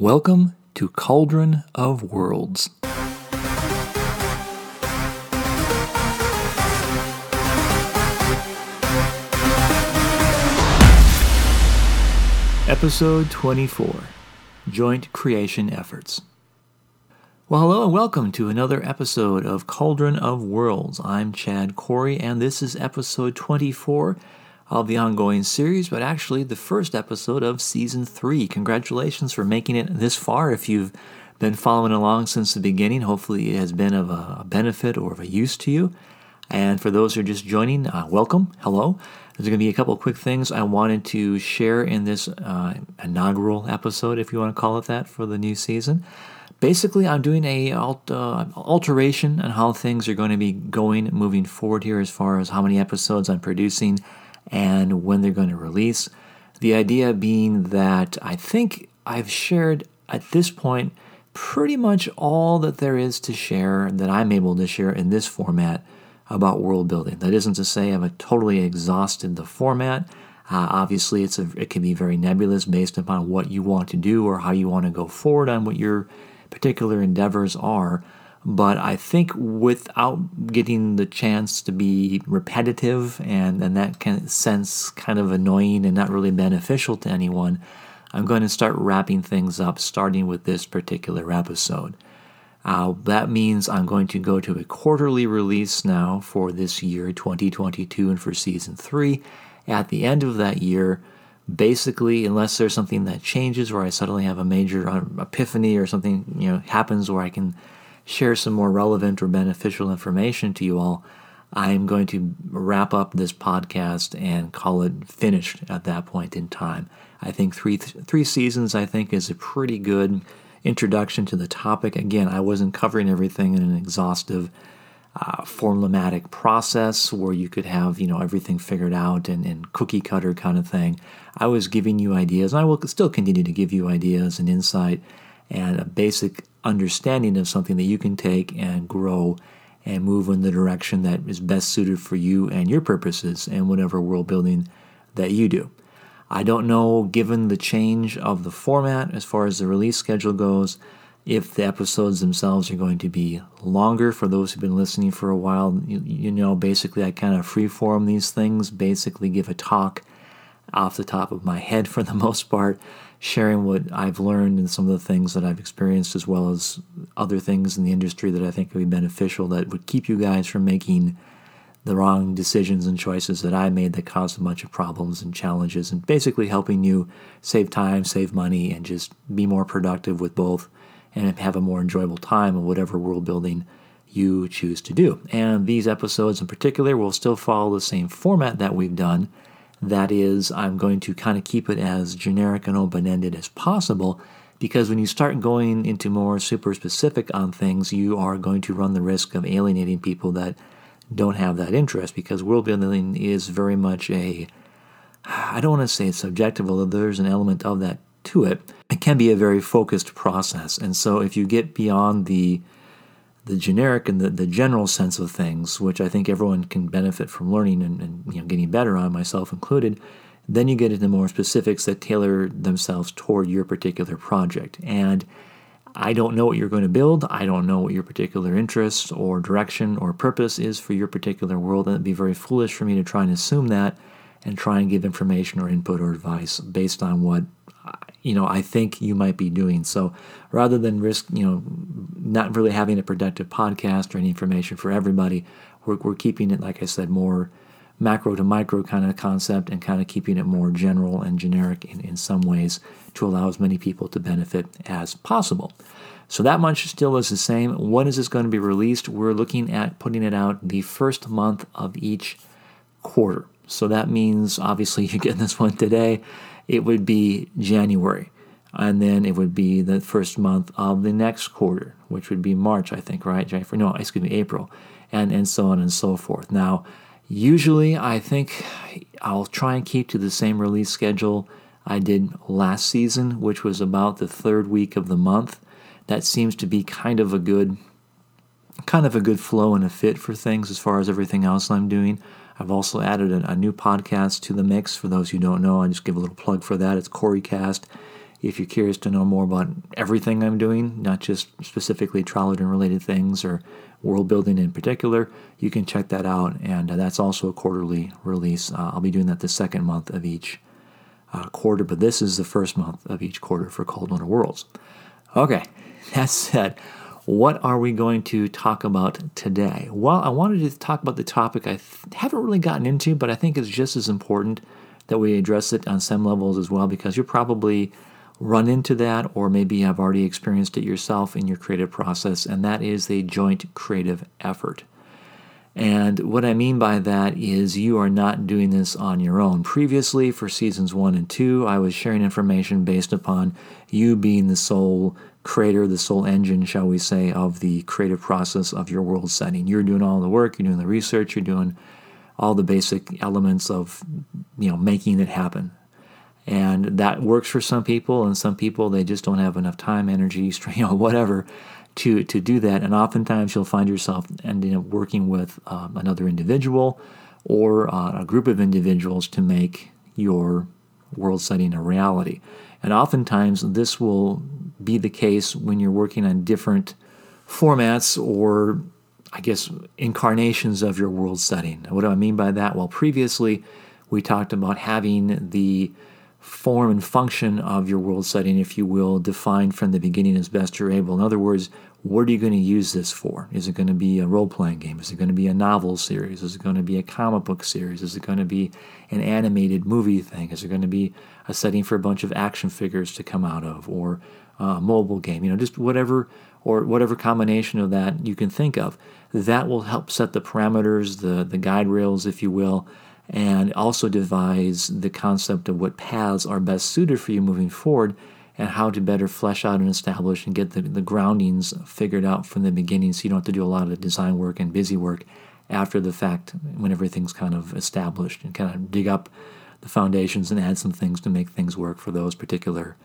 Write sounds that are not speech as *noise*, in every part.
Welcome to Cauldron of Worlds. Episode 24 Joint Creation Efforts. Well, hello and welcome to another episode of Cauldron of Worlds. I'm Chad Corey, and this is episode 24 of the ongoing series, but actually the first episode of season three. Congratulations for making it this far. If you've been following along since the beginning, hopefully it has been of a benefit or of a use to you. And for those who are just joining, uh, welcome. Hello. There's going to be a couple quick things I wanted to share in this uh, inaugural episode, if you want to call it that, for the new season. Basically, I'm doing a alt, uh, alteration on how things are going to be going moving forward here, as far as how many episodes I'm producing and when they're going to release. The idea being that I think I've shared at this point pretty much all that there is to share that I'm able to share in this format about world building. That isn't to say I've totally exhausted the format. Uh, obviously, it's a, it can be very nebulous based upon what you want to do or how you want to go forward on what your particular endeavors are. But I think without getting the chance to be repetitive and, and that sense kind of annoying and not really beneficial to anyone, I'm going to start wrapping things up starting with this particular episode. Uh, that means I'm going to go to a quarterly release now for this year, 2022, and for season three. At the end of that year, basically, unless there's something that changes where I suddenly have a major uh, epiphany or something you know happens where I can share some more relevant or beneficial information to you all, I'm going to wrap up this podcast and call it finished at that point in time. I think three three seasons I think is a pretty good introduction to the topic. Again, I wasn't covering everything in an exhaustive uh, formulaic process where you could have you know everything figured out and, and cookie cutter kind of thing. I was giving you ideas, and I will still continue to give you ideas and insight and a basic understanding of something that you can take and grow and move in the direction that is best suited for you and your purposes and whatever world building that you do. I don't know, given the change of the format as far as the release schedule goes, if the episodes themselves are going to be longer for those who've been listening for a while. You, you know, basically, I kind of freeform these things, basically, give a talk off the top of my head for the *laughs* most part sharing what I've learned and some of the things that I've experienced, as well as other things in the industry that I think would be beneficial that would keep you guys from making the wrong decisions and choices that I made that caused a bunch of problems and challenges, and basically helping you save time, save money, and just be more productive with both and have a more enjoyable time of whatever world building you choose to do. And these episodes in particular will still follow the same format that we've done that is, I'm going to kind of keep it as generic and open ended as possible because when you start going into more super specific on things, you are going to run the risk of alienating people that don't have that interest because world building is very much a, I don't want to say it's subjective, although there's an element of that to it. It can be a very focused process. And so if you get beyond the the generic and the, the general sense of things, which I think everyone can benefit from learning and, and you know, getting better on, myself included, then you get into more specifics that tailor themselves toward your particular project. And I don't know what you're going to build. I don't know what your particular interest or direction or purpose is for your particular world. And it'd be very foolish for me to try and assume that and try and give information or input or advice based on what you know I think you might be doing. So rather than risk you know not really having a productive podcast or any information for everybody, we're, we're keeping it like I said more macro to micro kind of concept and kind of keeping it more general and generic in, in some ways to allow as many people to benefit as possible. So that much still is the same. When is this going to be released? We're looking at putting it out the first month of each quarter. So that means obviously *laughs* you get this one today it would be January. And then it would be the first month of the next quarter, which would be March, I think, right? January, no, excuse me, April, and, and so on and so forth. Now, usually I think I'll try and keep to the same release schedule I did last season, which was about the third week of the month. That seems to be kind of a good kind of a good flow and a fit for things as far as everything else I'm doing. I've also added a, new podcast to the mix. For those who don't know, I just give a little plug for that. It's CoreyCast. If you're curious to know more about everything I'm doing, not just specifically Trolloden related things or world building in particular, you can check that out. And uh, that's also a quarterly release. Uh, I'll be doing that the second month of each uh, quarter, but this is the first month of each quarter for Cauldron of Worlds. Okay, *laughs* that said, what are we going to talk about today? Well, I wanted to talk about the topic I th- haven't really gotten into, but I think it's just as important that we address it on some levels as well because you'll probably run into that or maybe have already experienced it yourself in your creative process, and that is a joint creative effort. And what I mean by that is you are not doing this on your own. Previously, for seasons one and two, I was sharing information based upon you being the sole creator, the sole engine, shall we say, of the creative process of your world setting. You're doing all the work, you're doing the research, you're doing all the basic elements of you know making it happen. And that works for some people, and some people they just don't have enough time, energy, *laughs* you know, whatever to to do that. And oftentimes you'll find yourself ending up working with um, another individual or uh, a group of individuals to make your world setting a reality. And oftentimes this will be the case when you're working on different formats or I guess incarnations of your world setting. What do I mean by that? Well, previously we talked about having the form and function of your world setting, if you will, defined from the beginning as best you're able. In other words, what are you going to use this for? Is it going to be a role playing game? Is it going to be a novel series? Is it going to be a comic book series? Is it going to be an animated movie thing? Is it going to be a setting for a bunch of action figures to come out of or uh, a mobile game? You know, just whatever or whatever combination of that you can think of. That will help set the parameters, the, the guide rails, if you will, and also devise the concept of what paths are best suited for you moving forward and how to better flesh out and establish and get the, the groundings figured out from the beginning so you don't have to do a lot of design work and busy work after the fact when everything's kind of established and kind of dig up the foundations and add some things to make things work for those particular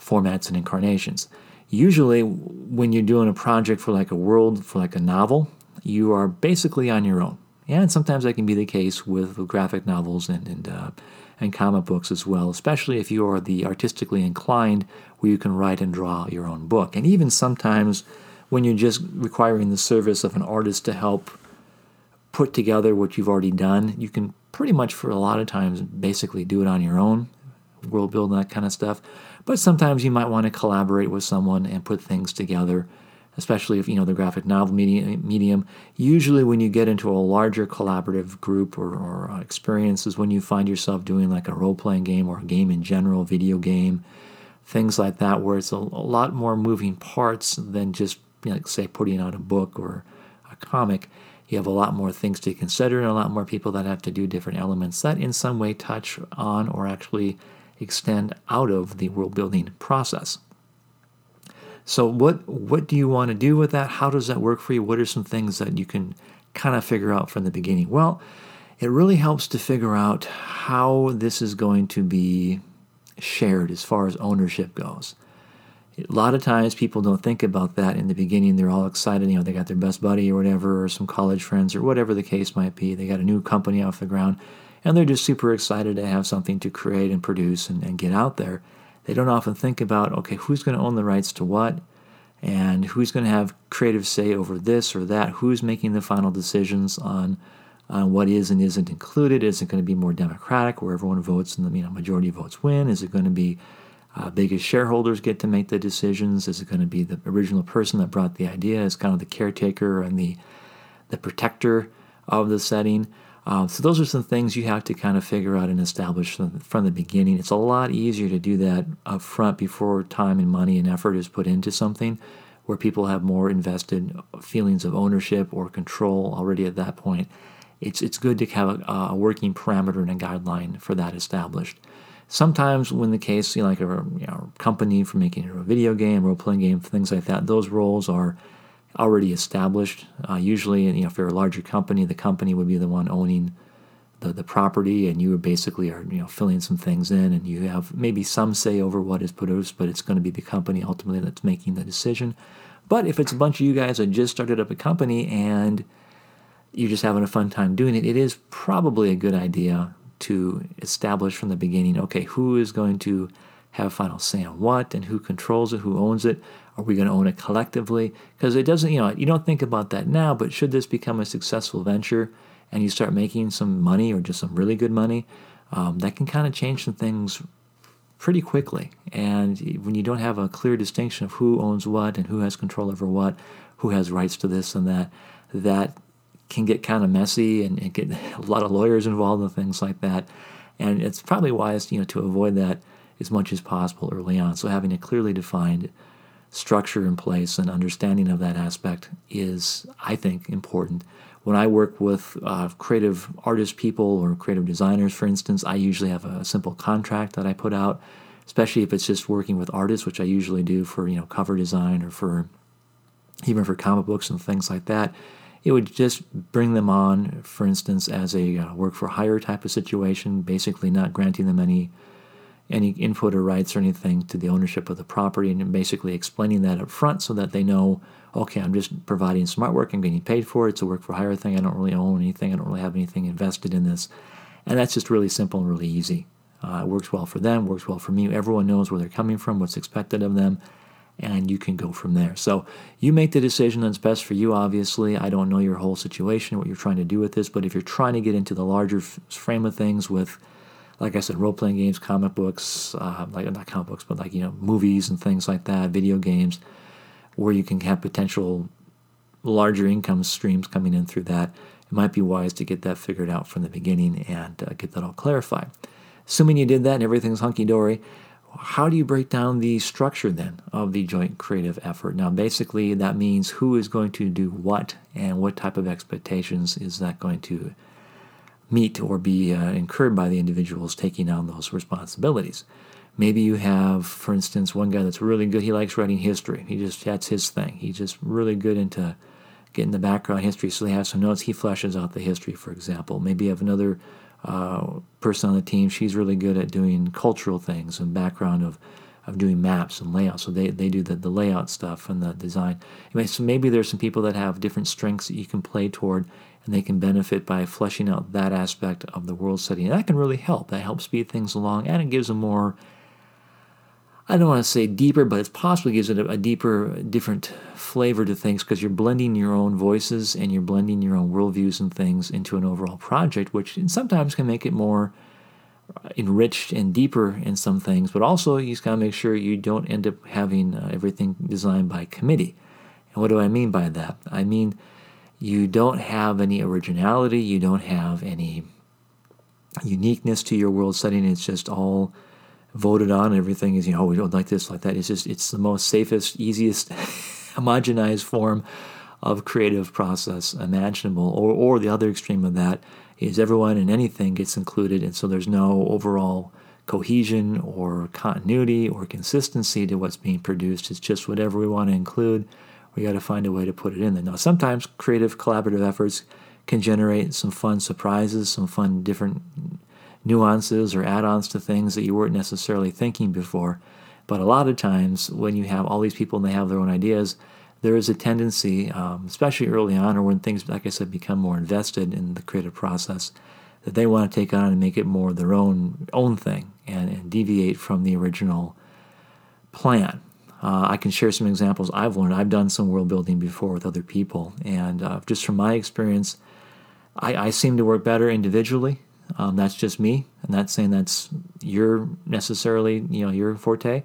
formats and incarnations. Usually, when you're doing a project for like a world, for like a novel, you are basically on your own. And sometimes that can be the case with, graphic novels and, and, uh, and comic books as well, especially if you are the artistically inclined where you can write and draw your own book. And even sometimes when you're just requiring the service of an artist to help put together what you've already done, you can pretty much, for a lot of times, basically do it on your own, world building, that kind of stuff. But sometimes you might want to collaborate with someone and put things together especially if you know the graphic novel medium. Usually, when you get into a larger collaborative group or, or uh, experiences, when you find yourself doing like a role playing game or a game in general, video game, things like that, where it's a, a lot more moving parts than just you know, like say putting out a book or a comic. You have a lot more things to consider and a lot more people that have to do different elements that in some way touch on or actually extend out of the world building process. So what what do you want to do with that? How does that work for you? What are some things that you can kind of figure out from the beginning? Well, it really helps to figure out how this is going to be shared as far as ownership goes. A lot of times people don't think about that in the beginning. They're all excited, you know, they got their best buddy or whatever, or some college friends or whatever the case might be. They got a new company off the ground and they're just super excited to have something to create and produce and, and get out there they don't often think about okay, who's going to own the rights to what, and who's going to have creative say over this or that, who's making the final decisions on on what is and isn't included. Is it going to be more democratic, where everyone votes and the you know, majority votes win? Is it going to be uh, biggest shareholders get to make the decisions? Is it going to be the original person that brought the idea as kind of the caretaker and the the protector of the setting? Um, so those are some things you have to kind of figure out and establish from, from the beginning. It's a lot easier to do that up front before time and money and effort is put into something where people have more invested feelings of ownership or control already at that point. It's, it's good to have a, a working parameter and a guideline for that established. Sometimes, when the case, you know, like a you know, company for making a video game, role playing game, things like that, those roles are already established. Uh, usually, you know, if you're a larger company, the company would be the one owning the, the property, and you basically are you know filling some things in, and you have maybe some say over what is produced, but it's going to be the company ultimately that's making the decision. But if it's a bunch of you guys that just started up a company and you're just having a fun time doing it, it is probably a good idea to establish from the beginning okay, who is going to have final say on what and who controls it, who owns it. Are we going to own it collectively? Because it doesn't, you know, you don't think about that now, but should this become a successful venture and you start making some money or just some really good money, um, that can kind of change some things pretty quickly. And when you don't have a clear distinction of who owns what and who has control over what, who has rights to this and that, that can get kind of messy and, and get *laughs* a lot of lawyers involved and things like that. And it's probably wise, you know, to avoid that as much as possible early on. So having a clearly defined structure in place and understanding of that aspect is, I think, important. When I work with uh, creative artist people or creative designers, for instance, I usually have a simple contract that I put out, especially if it's just working with artists, which I usually do for you know cover design or for even for comic books and things like that. It would just bring them on, for instance, as a uh, work for hire type of situation, basically not granting them any any input or rights or anything to the ownership of the property, and basically explaining that up front so that they know, okay, I'm just providing smart work, I'm getting paid for it, it's a work for hire thing, I don't really own anything, I don't really have anything invested in this. And that's just really simple and really easy. Uh, it works well for them, works well for me. Everyone knows where they're coming from, what's expected of them, and you can go from there. So you make the decision that's best for you, obviously. I don't know your whole situation, what you're trying to do with this, but if you're trying to get into the larger f- frame of things with like I said, role playing games, comic books, uh, like not comic books, but like you know movies and things like that, video games, where you can have potential larger income streams coming in through that. It might be wise to get that figured out from the beginning and uh, get that all clarified. Assuming you did that and everything's hunky dory, how do you break down the structure then of the joint creative effort? Now, basically, that means who is going to do what and what type of expectations is that going to meet or be uh, incurred by the individuals taking on those responsibilities. Maybe you have, for instance, one guy that's really good. He likes writing history. He just that's his thing. He's just really good into getting the background history. So they have some notes. He fleshes out the history, for example. Maybe you have another uh, person on the team. She's really good at doing cultural things and background of of doing maps and layouts. So they, they do the, the layout stuff and the design. Anyway, so maybe there's some people that have different strengths that you can play toward and they can benefit by fleshing out that aspect of the world setting. And that can really help. That helps speed things along and it gives a more I don't want to say deeper, but it possibly gives it a, a deeper, different flavor to things because you're blending your own voices and you're blending your own worldviews and things into an overall project, which sometimes can make it more enriched and deeper in some things. But also, you just got to make sure you don't end up having uh, everything designed by committee. And what do I mean by that? I mean you don't have any originality, you don't have any uniqueness to your world setting. It's just all voted on. Everything is, you know, oh, we don't like this, like that. It's just, it's the most safest, easiest, *laughs* homogenized form of creative process imaginable. Or, or the other extreme of that is everyone and anything gets included, and so there's no overall cohesion or continuity or consistency to what's being produced. It's just whatever we want to include we got to find a way to put it in there. Now, sometimes creative collaborative efforts can generate some fun surprises, some fun different nuances or add ons to things that you weren't necessarily thinking before. But a lot of times, when you have all these people and they have their own ideas, there is a tendency, um, especially early on, or when things, like I said, become more invested in the creative process, that they want to take on and make it more their own own thing and, and deviate from the original plan. Uh, I can share some examples I've learned. I've done some world building before with other people, and uh, just from my experience, I, I, seem to work better individually. Um, that's just me. I'm not saying that's your necessarily you know your forte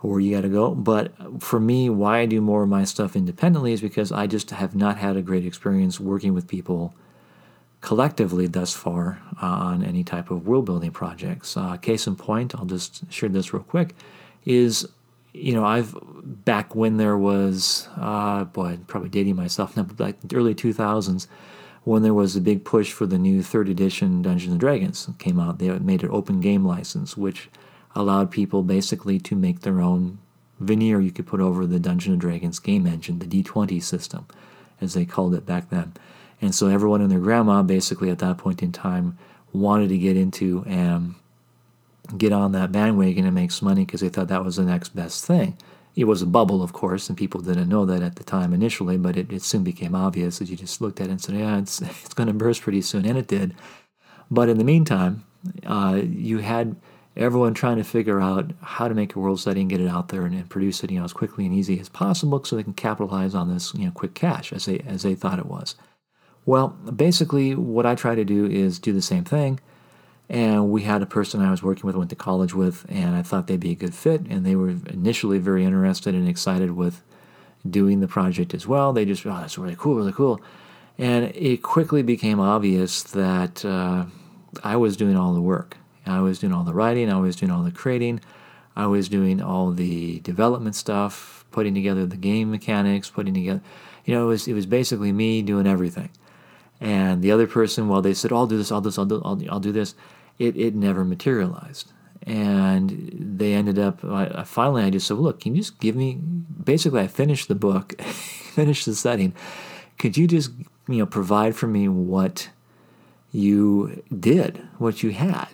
or you got to go. But for me, why I do more of my stuff independently is because I just have not had a great experience working with people collectively thus far uh, on any type of world building projects. Uh, case in point, I'll just share this real quick, is you know, I've back when there was, uh, boy, probably dating myself now, but like early 2000s, when there was a big push for the new third edition Dungeons and Dragons came out, they made an open game license, which allowed people basically to make their own veneer you could put over the Dungeons and Dragons game engine, the D20 system, as they called it back then. And so everyone and their grandma, basically at that point in time, wanted to get into and get on that bandwagon and makes money because they thought that was the next best thing. It was a bubble, of course, and people didn't know that at the time initially, but it, it soon became obvious as you just looked at it and said, yeah, it's, *laughs* it's going to burst pretty soon, and it did. But in the meantime, uh, you had everyone trying to figure out how to make a world study and get it out there and, and, produce it, you know, as quickly and easy as possible, so they can capitalize on this, you know, quick cash as they as they thought it was. Well, basically, what I try to do is do the same thing. And we had a person I was working with, went to college with, and I thought they'd be a good fit. And they were initially very interested and excited with doing the project as well. They just, oh, that's really cool, really cool. And it quickly became obvious that uh, I was doing all the work. I was doing all the writing, I was doing all the creating, I was doing all the development stuff, putting together the game mechanics, putting together, you know, it was, it was basically me doing everything. And the other person, well, they said, I'll do this, I'll do this, I'll do, I'll, I'll do this. It, it never materialized. And they ended up, I, finally, I just said, look, can you just give me, basically, I finished the book, *laughs* finished the setting. Could you just, you know, provide for me what you did, what you had,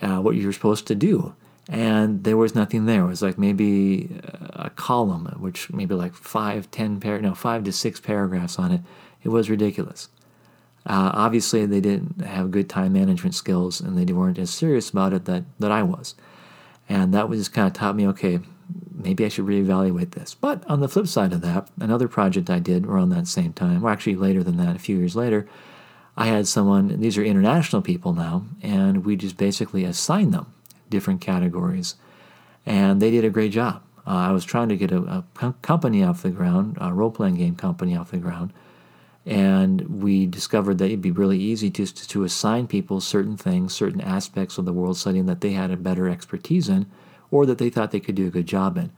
uh, what you were supposed to do? and there was nothing there. It was like maybe a column, which maybe like five, ten par- no, five to six paragraphs on it. It was ridiculous. Uh, obviously, they didn't have good time management skills, and they weren't as serious about it that, that I was. And that was just kind of taught me, okay, maybe I should reevaluate this. But on the flip side of that, another project I did around that same time, or actually later than that, a few years later, I had someone, these are international people now, and we just basically assigned them different categories. And they did a great job. Uh, I was trying to get a, a company off the ground, a role playing game company off the ground and we discovered that it'd be really easy to, to assign people certain things, certain aspects of the world setting that they had a better expertise in, or that they thought they could do a good job in.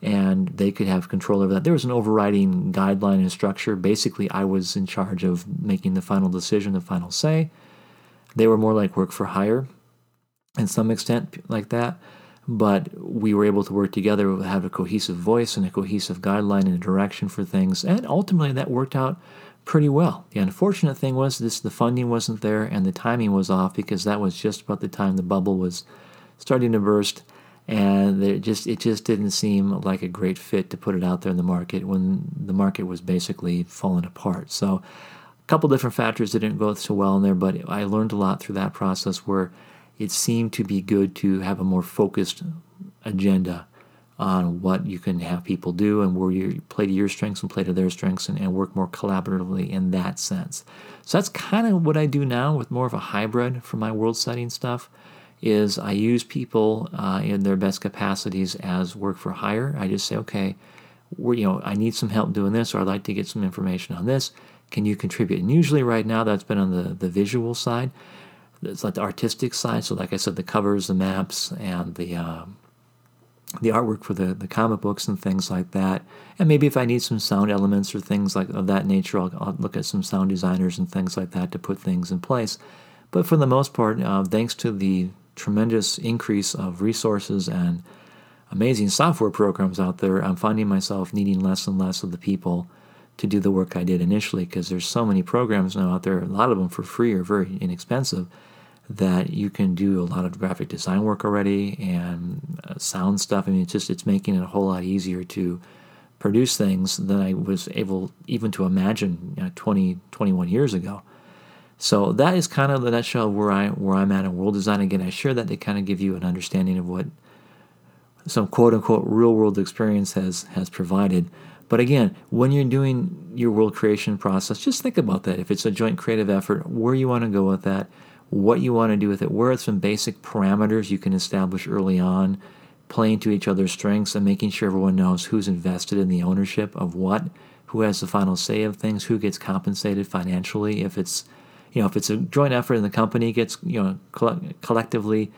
And they could have control over that. There was an overriding guideline and structure. Basically, I was in charge of making the final decision, the final say. They were more like work for hire, in some extent, like that. But we were able to work together, have a cohesive voice and a cohesive guideline and a direction for things. And ultimately, that worked out pretty well. The unfortunate thing was this the funding wasn't there and the timing was off because that was just about the time the bubble was starting to burst and it just it just didn't seem like a great fit to put it out there in the market when the market was basically falling apart. So a couple different factors that didn't go so well in there, but I learned a lot through that process where it seemed to be good to have a more focused agenda on what you can have people do and where you play to your strengths and play to their strengths and, and work more collaboratively in that sense. So that's kind of what I do now with more of a hybrid for my world setting stuff is I use people uh, in their best capacities as work for hire. I just say, okay, you know, I need some help doing this, or I'd like to get some information on this. Can you contribute? And usually, right now, that's been on the the visual side. It's like the artistic side. So, like I said, the covers, the maps, and the uh, the artwork for the, the comic books and things like that. And maybe if I need some sound elements or things like of that nature, I'll, I'll look at some sound designers and things like that to put things in place. But for the most part, uh, thanks to the tremendous increase of resources and amazing software programs out there, I'm finding myself needing less and less of the people to do the work I did initially because there's so many programs now out there, a lot of them for free or very inexpensive that you can do a lot of graphic design work already and uh, sound stuff. I mean, it's just it's making it a whole lot easier to produce things than I was able even to imagine you know, 20, 21 years ago. So that is kind of the nutshell where I where I'm at in world design. Again, I share that to kind of give you an understanding of what some quote unquote real world experience has has provided. But again, when you're doing your world creation process, just think about that. If it's a joint creative effort, where you want to go with that what you want to do with it, where are some basic parameters you can establish early on, playing to each other's strengths and making sure everyone knows who's invested in the ownership of what, who has the final say of things, who gets compensated financially. If it's, you know, if it's a joint effort and the company gets, you know, collectively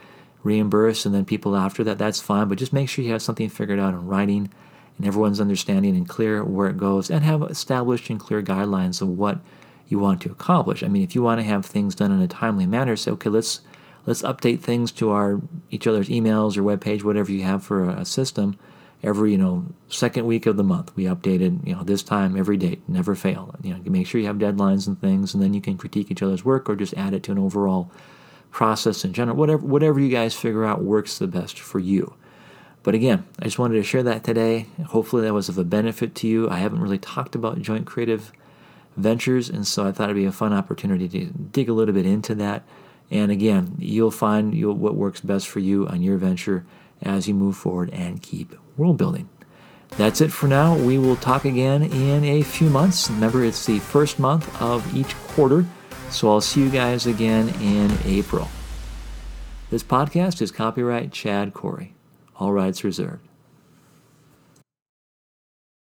reimbursed and then people after that, that's fine. But just make sure you have something figured out in writing and everyone's understanding and clear where it goes and have established and clear guidelines of what you want to accomplish. I mean, if you want to have things done in a timely manner, say, okay, let's let's update things to our each other's emails or web page, whatever you have for a, system. Every you know second week of the month, we updated you know this time every date, never fail. You know, make sure you have deadlines and things, and then you can critique each other's work or just add it to an overall process in general. Whatever whatever you guys figure out works the best for you. But again, I just wanted to share that today. Hopefully, that was of a benefit to you. I haven't really talked about joint creative ventures, and so I thought it'd be a fun opportunity to dig a little bit into that And again, you'll find you'll, what works best for you on your venture as you move forward and keep world building. That's it for now. We will talk again in a few months. Remember, it's the first month of each quarter, so I'll see you guys again in April. This podcast is copyright Chad Corey. All rights reserved.